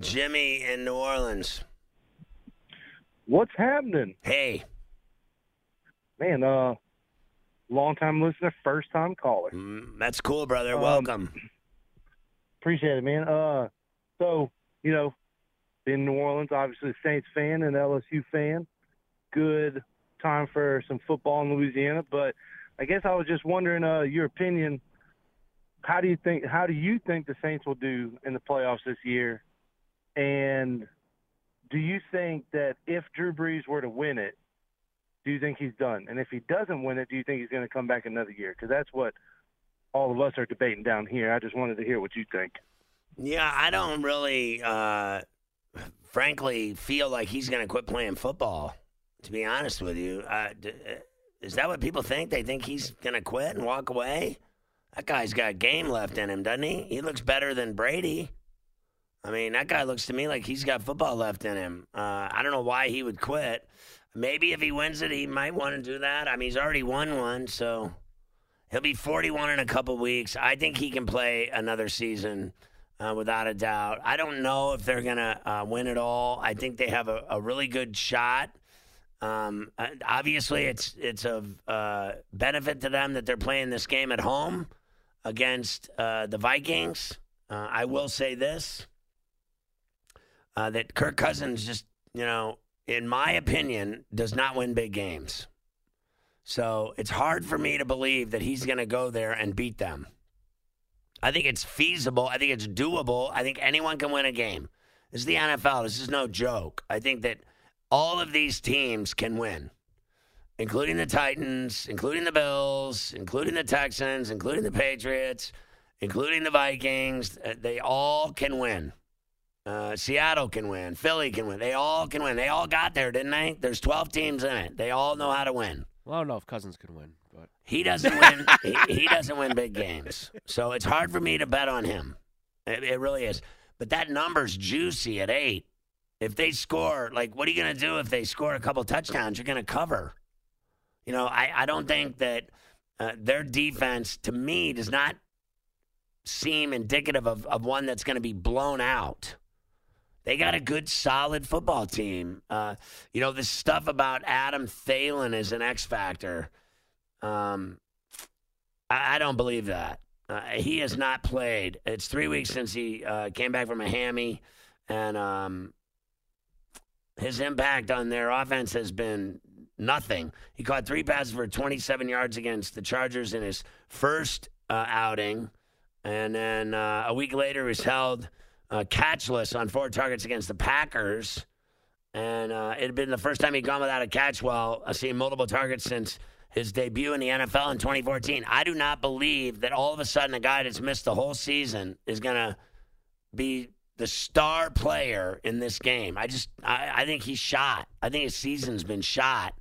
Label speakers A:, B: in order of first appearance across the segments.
A: Jimmy in New Orleans.
B: What's happening?
A: Hey,
B: Man, uh long time listener, first time caller.
A: mm, that's cool, brother.
B: Um,
A: Welcome.
B: Appreciate it, man. Uh so, you know, in New Orleans, obviously a Saints fan and LSU fan. Good time for some football in Louisiana, but I guess I was just wondering uh your opinion. How do you think how do you think the Saints will do in the playoffs this year? And do you think that if Drew Brees were to win it, do you think he's done? And if he doesn't win it, do you think he's going to come back another year? Because that's what all of us are debating down here. I just wanted to hear what you think.
A: Yeah, I don't really, uh, frankly, feel like he's going to quit playing football. To be honest with you, uh, uh, is that what people think? They think he's going to quit and walk away. That guy's got game left in him, doesn't he? He looks better than Brady. I mean, that guy looks to me like he's got football left in him. Uh, I don't know why he would quit. Maybe if he wins it, he might want to do that. I mean, he's already won one, so he'll be 41 in a couple weeks. I think he can play another season uh, without a doubt. I don't know if they're going to uh, win it all. I think they have a, a really good shot. Um, uh, obviously, it's it's of uh, benefit to them that they're playing this game at home against uh, the Vikings. I will say this: uh, that Kirk Cousins just, you know, in my opinion, does not win big games. So it's hard for me to believe that he's going to go there and beat them. I think it's feasible. I think it's doable. I think anyone can win a game. This is the NFL. This is no joke. I think that all of these teams can win, including the Titans, including the Bills, including the Texans, including the Patriots, including the Vikings. Uh, They all can win. Uh, Seattle can win. Philly can win. They all can win. They all got there, didn't they? There's 12 teams in it. They all know how to win.
C: Well, I don't know if Cousins can win, but
A: He doesn't win. he, he doesn't win big games, so it's hard for me to bet on him. It, it really is. But that number's juicy at eight. If they score, like, what are you going to do if they score a couple touchdowns? You're going to cover. You know, I, I don't think that uh, their defense, to me, does not seem indicative of, of one that's going to be blown out. They got a good, solid football team. Uh, you know, this stuff about Adam Thielen as an X factor. Um, I, I don't believe that. Uh, he has not played. It's three weeks since he uh, came back from a hammy, and um, his impact on their offense has been nothing. He caught three passes for 27 yards against the Chargers in his first uh, outing, and then uh, a week later he was held uh, catchless on four targets against the Packers. And uh, it had been the first time he'd gone without a catch while uh, seeing multiple targets since his debut in the NFL in 2014. I do not believe that all of a sudden a guy that's missed the whole season is going to be the star player in this game. I just, I, I think he's shot. I think his season's been shot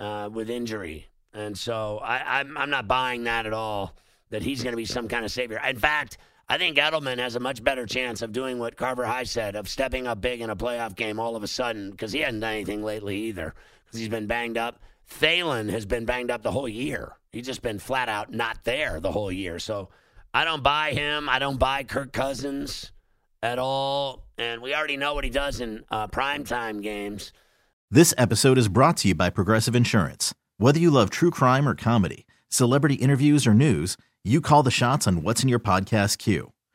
A: uh, with injury. And so I, I'm, I'm not buying that at all, that he's going to be some kind of savior. In fact, I think Edelman has a much better chance of doing what Carver High said, of stepping up big in a playoff game all of a sudden, because he hasn't done anything lately either, because he's been banged up. Thielen has been banged up the whole year. He's just been flat out not there the whole year. So I don't buy him. I don't buy Kirk Cousins at all. And we already know what he does in uh, primetime games.
D: This episode is brought to you by Progressive Insurance. Whether you love true crime or comedy, celebrity interviews or news, you call the shots on what's in your podcast queue.